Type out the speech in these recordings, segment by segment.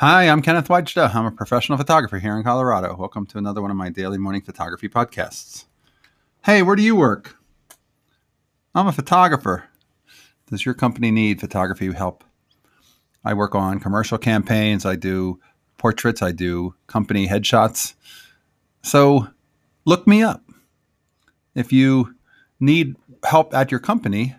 Hi, I'm Kenneth Wajda. I'm a professional photographer here in Colorado. Welcome to another one of my daily morning photography podcasts. Hey, where do you work? I'm a photographer. Does your company need photography help? I work on commercial campaigns, I do portraits, I do company headshots. So look me up. If you need help at your company,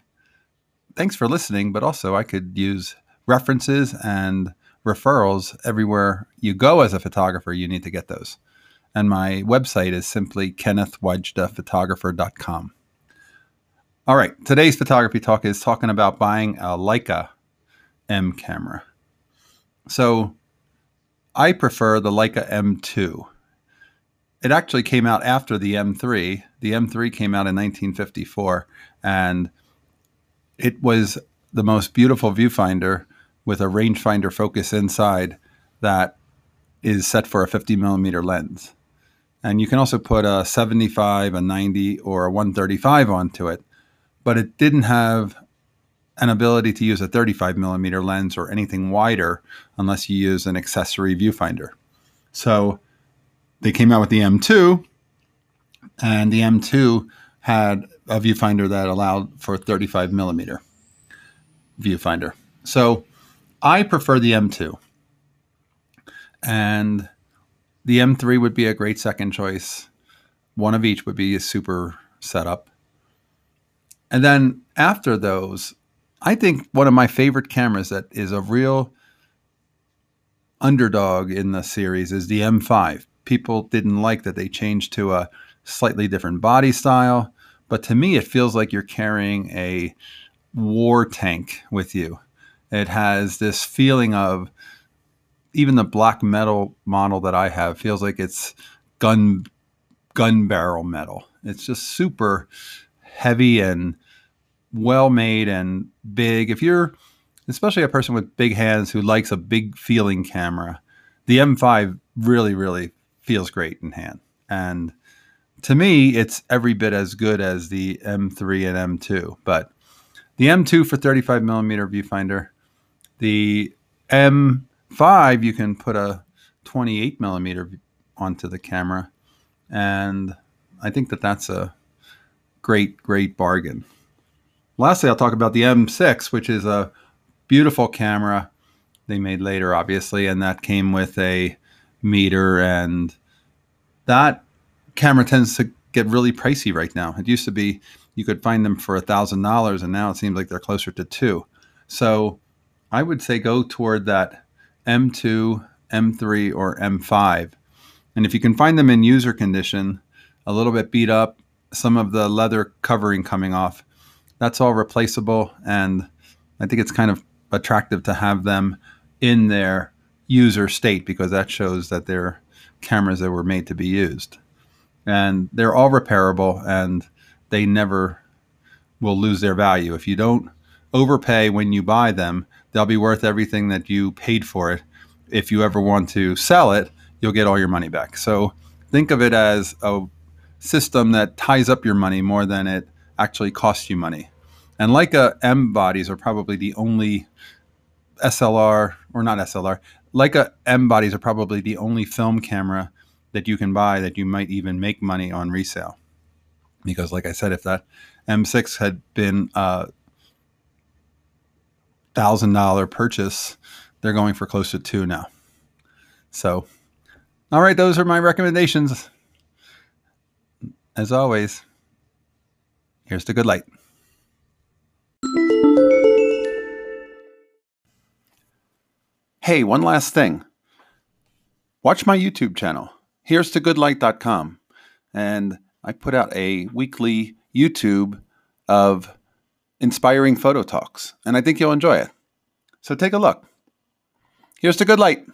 thanks for listening, but also I could use references and referrals everywhere you go as a photographer. You need to get those. And my website is simply kennethwajdaphotographer.com. All right, today's photography talk is talking about buying a Leica M camera. So I prefer the Leica M2. It actually came out after the M3. The M3 came out in 1954, and it was the most beautiful viewfinder with a rangefinder focus inside that is set for a 50 millimeter lens. And you can also put a 75, a 90, or a 135 onto it, but it didn't have an ability to use a 35 millimeter lens or anything wider unless you use an accessory viewfinder. So they came out with the M2, and the M2 had a viewfinder that allowed for 35 millimeter viewfinder. So I prefer the M2. And the M3 would be a great second choice. One of each would be a super setup. And then after those, I think one of my favorite cameras that is a real underdog in the series is the M5. People didn't like that they changed to a slightly different body style, but to me, it feels like you're carrying a war tank with you. It has this feeling of even the black metal model that I have feels like it's gun gun barrel metal. It's just super heavy and well made and big. If you're especially a person with big hands who likes a big feeling camera, the M5 really really feels great in hand. And to me, it's every bit as good as the M3 and M2. But the M2 for 35 millimeter viewfinder, the M5 you can put a 28 millimeter onto the camera, and I think that that's a great great bargain. Lastly, I'll talk about the M6, which is a beautiful camera they made later, obviously, and that came with a meter and that camera tends to get really pricey right now. It used to be you could find them for a thousand dollars, and now it seems like they're closer to two. So I would say go toward that M2, M3, or M5. And if you can find them in user condition, a little bit beat up, some of the leather covering coming off, that's all replaceable. And I think it's kind of attractive to have them in their user state because that shows that they're cameras that were made to be used. And they're all repairable and they never will lose their value. If you don't overpay when you buy them, they'll be worth everything that you paid for it. If you ever want to sell it, you'll get all your money back. So think of it as a system that ties up your money more than it actually costs you money. And Leica M bodies are probably the only SLR, or not SLR, Leica M bodies are probably the only film camera that you can buy that you might even make money on resale. Because, like I said, if that M6 had been a thousand dollar purchase, they're going for close to two now. So, all right, those are my recommendations. As always, here's the good light. Hey, one last thing. Watch my YouTube channel. Here's to goodlight.com. And I put out a weekly YouTube of inspiring photo talks, and I think you'll enjoy it. So take a look. Here's to good light.